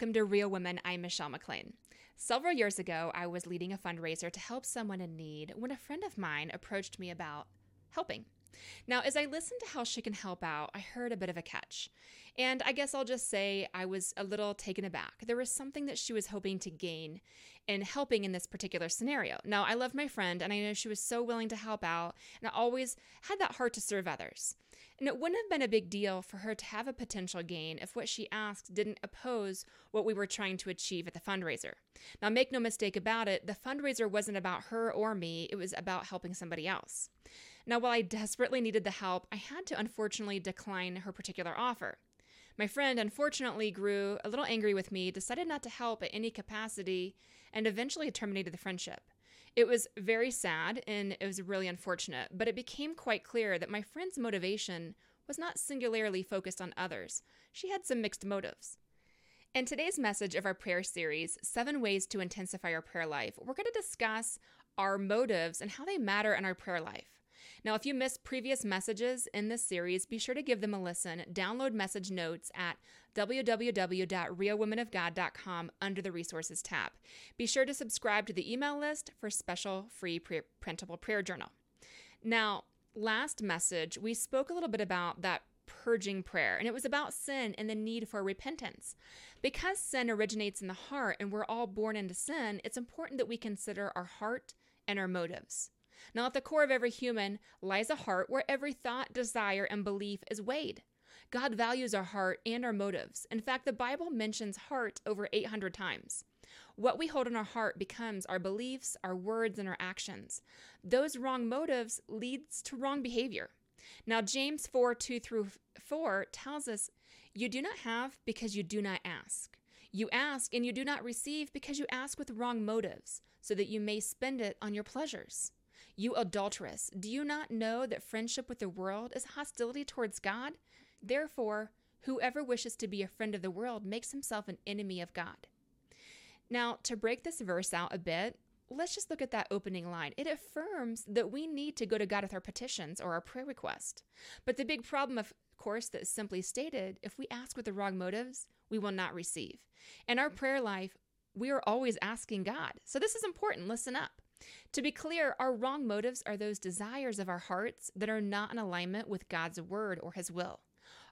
welcome to Real Women. I'm Michelle McClean. Several years ago, I was leading a fundraiser to help someone in need when a friend of mine approached me about helping. Now, as I listened to how she can help out, I heard a bit of a catch. And I guess I'll just say I was a little taken aback. There was something that she was hoping to gain in helping in this particular scenario. Now, I love my friend and I know she was so willing to help out, and I always had that heart to serve others. And it wouldn't have been a big deal for her to have a potential gain if what she asked didn't oppose what we were trying to achieve at the fundraiser. Now, make no mistake about it, the fundraiser wasn't about her or me, it was about helping somebody else. Now, while I desperately needed the help, I had to unfortunately decline her particular offer. My friend unfortunately grew a little angry with me, decided not to help at any capacity, and eventually terminated the friendship. It was very sad and it was really unfortunate, but it became quite clear that my friend's motivation was not singularly focused on others. She had some mixed motives. In today's message of our prayer series, Seven Ways to Intensify Our Prayer Life, we're going to discuss our motives and how they matter in our prayer life. Now, if you missed previous messages in this series, be sure to give them a listen. Download message notes at www.realwomenofgod.com under the resources tab. Be sure to subscribe to the email list for special free pre- printable prayer journal. Now, last message, we spoke a little bit about that purging prayer, and it was about sin and the need for repentance. Because sin originates in the heart and we're all born into sin, it's important that we consider our heart and our motives. Now, at the core of every human lies a heart where every thought, desire, and belief is weighed. God values our heart and our motives. In fact, the Bible mentions heart over 800 times. What we hold in our heart becomes our beliefs, our words, and our actions. Those wrong motives leads to wrong behavior. Now, James 4 2 through 4 tells us, You do not have because you do not ask. You ask and you do not receive because you ask with wrong motives, so that you may spend it on your pleasures. You adulteress, do you not know that friendship with the world is hostility towards God? Therefore, whoever wishes to be a friend of the world makes himself an enemy of God. Now, to break this verse out a bit, let's just look at that opening line. It affirms that we need to go to God with our petitions or our prayer request. But the big problem, of course, that is simply stated if we ask with the wrong motives, we will not receive. In our prayer life, we are always asking God. So this is important. Listen up. To be clear, our wrong motives are those desires of our hearts that are not in alignment with God's word or his will.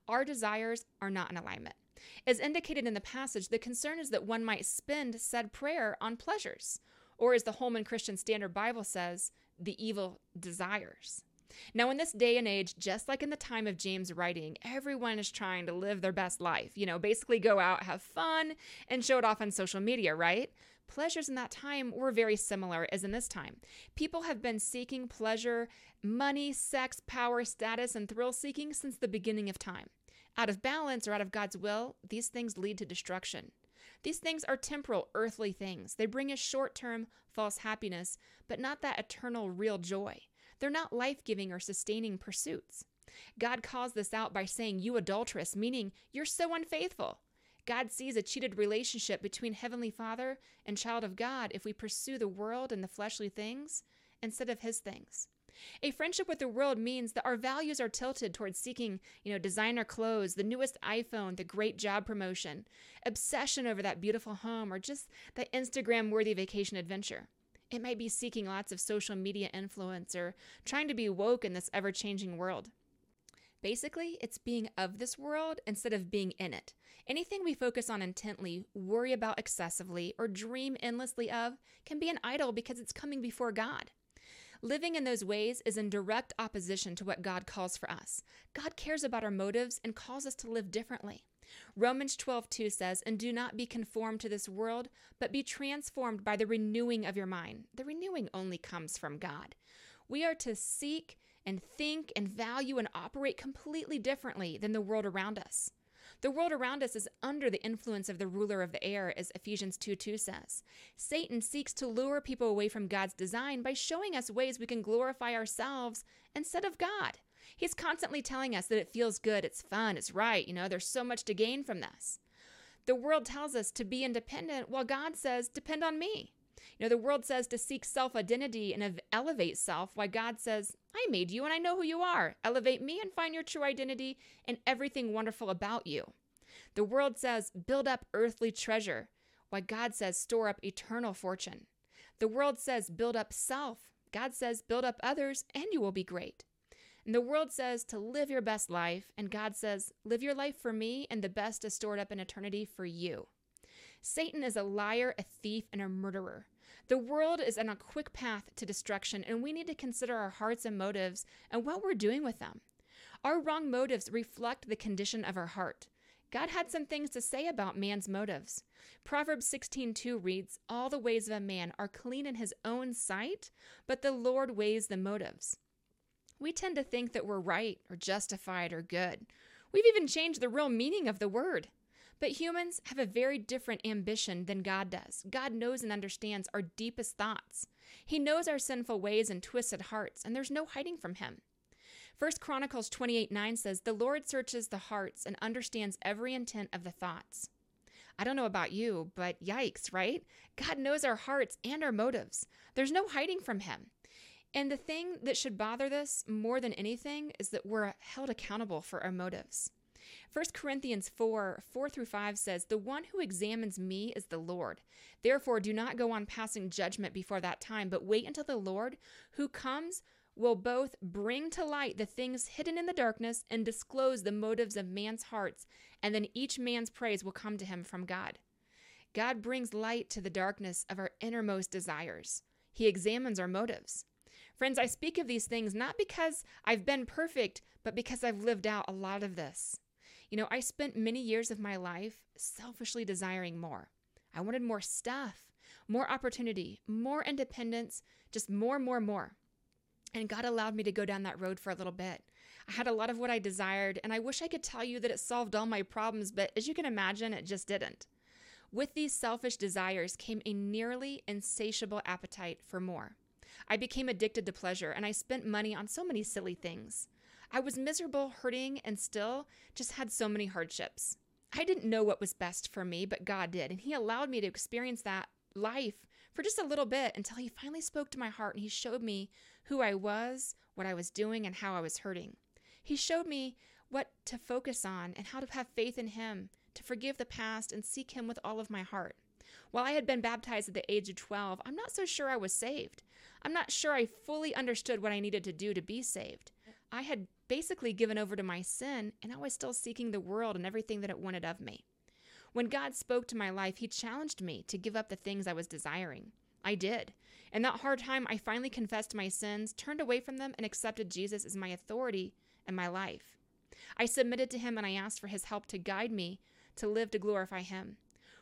Our desires are not in alignment. As indicated in the passage, the concern is that one might spend said prayer on pleasures, or as the Holman Christian Standard Bible says, the evil desires. Now, in this day and age, just like in the time of James' writing, everyone is trying to live their best life. You know, basically go out, have fun, and show it off on social media, right? Pleasures in that time were very similar as in this time. People have been seeking pleasure, money, sex, power, status, and thrill seeking since the beginning of time. Out of balance or out of God's will, these things lead to destruction. These things are temporal, earthly things. They bring us short term, false happiness, but not that eternal, real joy. They're not life giving or sustaining pursuits. God calls this out by saying, You adulteress, meaning you're so unfaithful. God sees a cheated relationship between Heavenly Father and child of God if we pursue the world and the fleshly things instead of His things. A friendship with the world means that our values are tilted towards seeking, you know, designer clothes, the newest iPhone, the great job promotion, obsession over that beautiful home, or just that Instagram worthy vacation adventure. It might be seeking lots of social media influence or trying to be woke in this ever changing world. Basically, it's being of this world instead of being in it. Anything we focus on intently, worry about excessively, or dream endlessly of can be an idol because it's coming before God. Living in those ways is in direct opposition to what God calls for us. God cares about our motives and calls us to live differently. Romans 12:2 says, "And do not be conformed to this world, but be transformed by the renewing of your mind." The renewing only comes from God. We are to seek and think and value and operate completely differently than the world around us. The world around us is under the influence of the ruler of the air, as Ephesians 2 2 says. Satan seeks to lure people away from God's design by showing us ways we can glorify ourselves instead of God. He's constantly telling us that it feels good, it's fun, it's right, you know, there's so much to gain from this. The world tells us to be independent, while God says, depend on me. You know, the world says to seek self identity and elevate self, while God says, I made you and I know who you are. Elevate me and find your true identity and everything wonderful about you. The world says, build up earthly treasure, while God says, store up eternal fortune. The world says, build up self. God says, build up others, and you will be great. And the world says to live your best life, and God says, live your life for me, and the best is stored up in eternity for you. Satan is a liar, a thief, and a murderer. The world is on a quick path to destruction, and we need to consider our hearts and motives and what we're doing with them. Our wrong motives reflect the condition of our heart. God had some things to say about man's motives. Proverbs 16:2 reads, "All the ways of a man are clean in his own sight, but the Lord weighs the motives." We tend to think that we're right or justified or good. We've even changed the real meaning of the word. But humans have a very different ambition than God does. God knows and understands our deepest thoughts. He knows our sinful ways and twisted hearts, and there's no hiding from him. First Chronicles 28 9 says, The Lord searches the hearts and understands every intent of the thoughts. I don't know about you, but yikes, right? God knows our hearts and our motives. There's no hiding from Him. And the thing that should bother this more than anything is that we're held accountable for our motives. 1 Corinthians 4 4 through 5 says, The one who examines me is the Lord. Therefore, do not go on passing judgment before that time, but wait until the Lord, who comes will both bring to light the things hidden in the darkness and disclose the motives of man's hearts, and then each man's praise will come to him from God. God brings light to the darkness of our innermost desires. He examines our motives. Friends, I speak of these things not because I've been perfect, but because I've lived out a lot of this. You know, I spent many years of my life selfishly desiring more. I wanted more stuff, more opportunity, more independence, just more, more, more. And God allowed me to go down that road for a little bit. I had a lot of what I desired, and I wish I could tell you that it solved all my problems, but as you can imagine, it just didn't. With these selfish desires came a nearly insatiable appetite for more. I became addicted to pleasure, and I spent money on so many silly things. I was miserable, hurting, and still just had so many hardships. I didn't know what was best for me, but God did, and He allowed me to experience that life for just a little bit until He finally spoke to my heart and He showed me who I was, what I was doing, and how I was hurting. He showed me what to focus on and how to have faith in Him, to forgive the past and seek Him with all of my heart. While I had been baptized at the age of 12, I'm not so sure I was saved. I'm not sure I fully understood what I needed to do to be saved. I had basically given over to my sin, and I was still seeking the world and everything that it wanted of me. When God spoke to my life, He challenged me to give up the things I was desiring. I did. In that hard time, I finally confessed my sins, turned away from them, and accepted Jesus as my authority and my life. I submitted to him and I asked for his help to guide me to live to glorify him.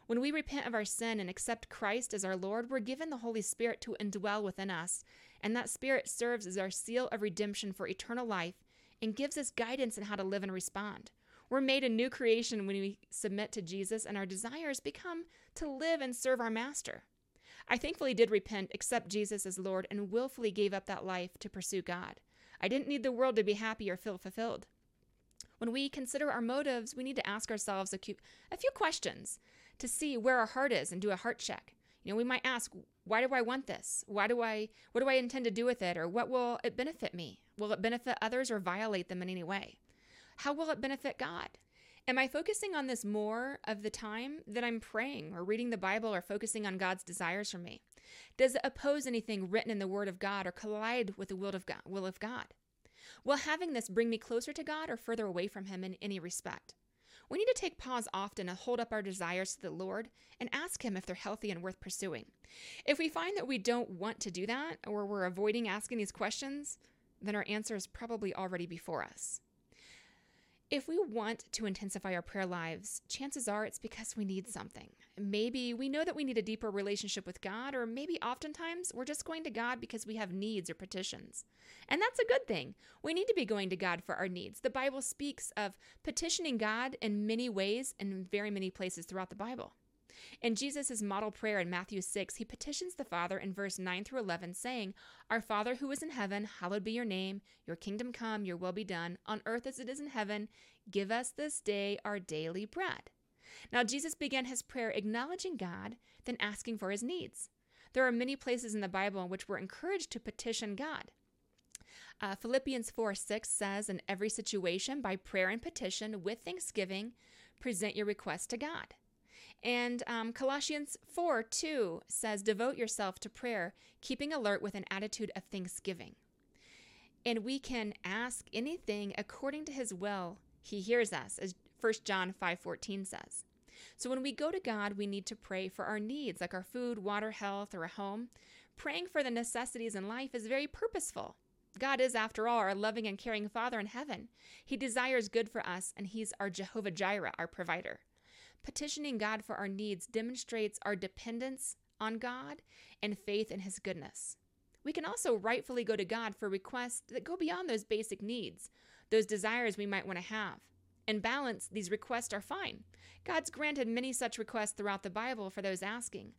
When we repent of our sin and accept Christ as our Lord, we're given the Holy Spirit to indwell within us, and that Spirit serves as our seal of redemption for eternal life and gives us guidance in how to live and respond. We're made a new creation when we submit to Jesus, and our desires become to live and serve our Master. I thankfully did repent, accept Jesus as Lord, and willfully gave up that life to pursue God. I didn't need the world to be happy or feel fulfilled. When we consider our motives, we need to ask ourselves a few, questions to see where our heart is and do a heart check. You know, we might ask, why do I want this? Why do I what do I intend to do with it or what will it benefit me? Will it benefit others or violate them in any way? How will it benefit God? Am I focusing on this more of the time that I'm praying or reading the Bible or focusing on God's desires for me? Does it oppose anything written in the Word of God or collide with the will of God? Will of God? Will having this bring me closer to God or further away from Him in any respect? We need to take pause often and hold up our desires to the Lord and ask Him if they're healthy and worth pursuing. If we find that we don't want to do that or we're avoiding asking these questions, then our answer is probably already before us. If we want to intensify our prayer lives, chances are it's because we need something. Maybe we know that we need a deeper relationship with God, or maybe oftentimes we're just going to God because we have needs or petitions. And that's a good thing. We need to be going to God for our needs. The Bible speaks of petitioning God in many ways and in very many places throughout the Bible. In Jesus' model prayer in Matthew 6, he petitions the Father in verse 9 through 11, saying, Our Father who is in heaven, hallowed be your name. Your kingdom come, your will be done, on earth as it is in heaven. Give us this day our daily bread. Now, Jesus began his prayer acknowledging God, then asking for his needs. There are many places in the Bible in which we're encouraged to petition God. Uh, Philippians 4 6 says, In every situation, by prayer and petition, with thanksgiving, present your request to God. And um, Colossians 4 2 says, Devote yourself to prayer, keeping alert with an attitude of thanksgiving. And we can ask anything according to his will. He hears us, as 1 John 5 14 says. So when we go to God, we need to pray for our needs, like our food, water, health, or a home. Praying for the necessities in life is very purposeful. God is, after all, our loving and caring Father in heaven. He desires good for us, and He's our Jehovah Jireh, our provider. Petitioning God for our needs demonstrates our dependence on God and faith in His goodness. We can also rightfully go to God for requests that go beyond those basic needs, those desires we might want to have. In balance, these requests are fine. God's granted many such requests throughout the Bible for those asking.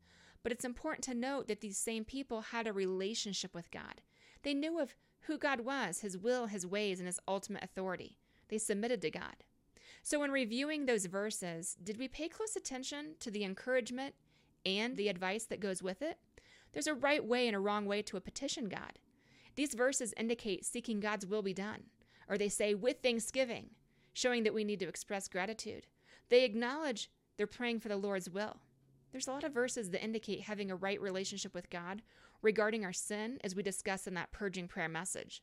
But it's important to note that these same people had a relationship with God. They knew of who God was, His will, His ways, and His ultimate authority. They submitted to God. So, in reviewing those verses, did we pay close attention to the encouragement and the advice that goes with it? There's a right way and a wrong way to a petition God. These verses indicate seeking God's will be done, or they say with thanksgiving, showing that we need to express gratitude. They acknowledge they're praying for the Lord's will. There's a lot of verses that indicate having a right relationship with God regarding our sin, as we discuss in that purging prayer message.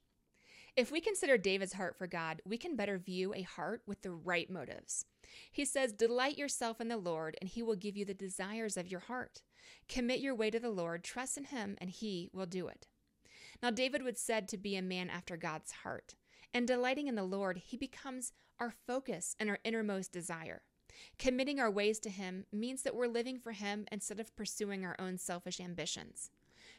If we consider David's heart for God, we can better view a heart with the right motives. He says, Delight yourself in the Lord, and he will give you the desires of your heart. Commit your way to the Lord, trust in him, and he will do it. Now, David was said to be a man after God's heart, and delighting in the Lord, he becomes our focus and our innermost desire. Committing our ways to him means that we're living for him instead of pursuing our own selfish ambitions.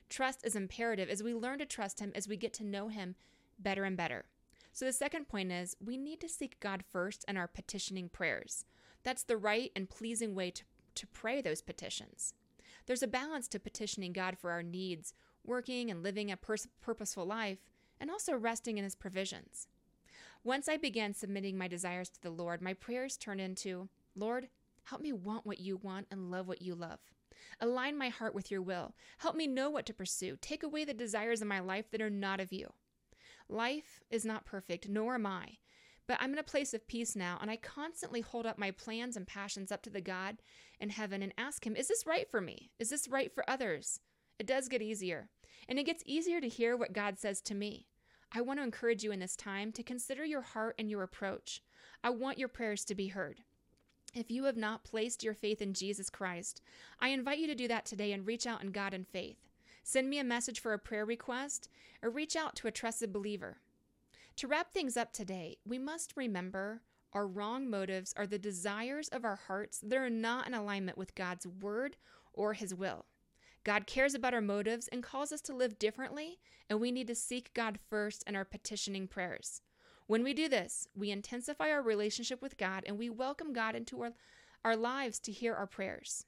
Trust is imperative as we learn to trust him as we get to know him better and better. So, the second point is we need to seek God first in our petitioning prayers. That's the right and pleasing way to, to pray those petitions. There's a balance to petitioning God for our needs, working and living a pers- purposeful life, and also resting in His provisions. Once I began submitting my desires to the Lord, my prayers turned into Lord, help me want what you want and love what you love. Align my heart with your will. Help me know what to pursue. Take away the desires in my life that are not of you. Life is not perfect, nor am I. But I'm in a place of peace now, and I constantly hold up my plans and passions up to the God in heaven and ask Him, Is this right for me? Is this right for others? It does get easier. And it gets easier to hear what God says to me. I want to encourage you in this time to consider your heart and your approach. I want your prayers to be heard. If you have not placed your faith in Jesus Christ, I invite you to do that today and reach out in God in faith. Send me a message for a prayer request or reach out to a trusted believer. To wrap things up today, we must remember our wrong motives are the desires of our hearts that are not in alignment with God's word or his will. God cares about our motives and calls us to live differently, and we need to seek God first in our petitioning prayers. When we do this, we intensify our relationship with God and we welcome God into our, our lives to hear our prayers.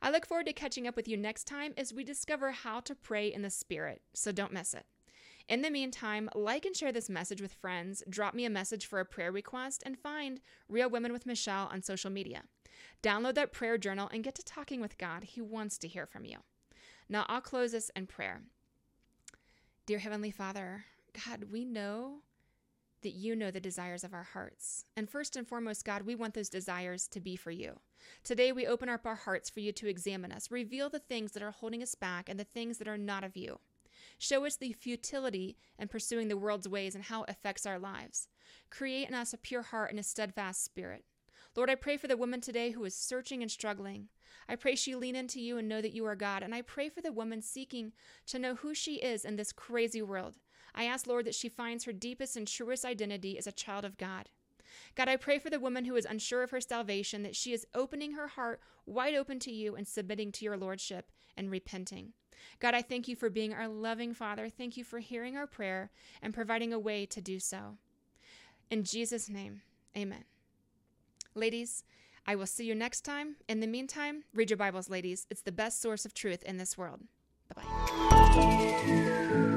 I look forward to catching up with you next time as we discover how to pray in the Spirit, so don't miss it. In the meantime, like and share this message with friends, drop me a message for a prayer request, and find Real Women with Michelle on social media. Download that prayer journal and get to talking with God. He wants to hear from you. Now, I'll close this in prayer. Dear Heavenly Father, God, we know that you know the desires of our hearts. And first and foremost, God, we want those desires to be for you. Today, we open up our hearts for you to examine us, reveal the things that are holding us back and the things that are not of you. Show us the futility in pursuing the world's ways and how it affects our lives. Create in us a pure heart and a steadfast spirit. Lord, I pray for the woman today who is searching and struggling. I pray she lean into you and know that you are God. And I pray for the woman seeking to know who she is in this crazy world. I ask, Lord, that she finds her deepest and truest identity as a child of God. God, I pray for the woman who is unsure of her salvation, that she is opening her heart wide open to you and submitting to your lordship and repenting. God, I thank you for being our loving Father. Thank you for hearing our prayer and providing a way to do so. In Jesus' name, amen. Ladies, I will see you next time. In the meantime, read your Bibles, ladies. It's the best source of truth in this world. Bye bye.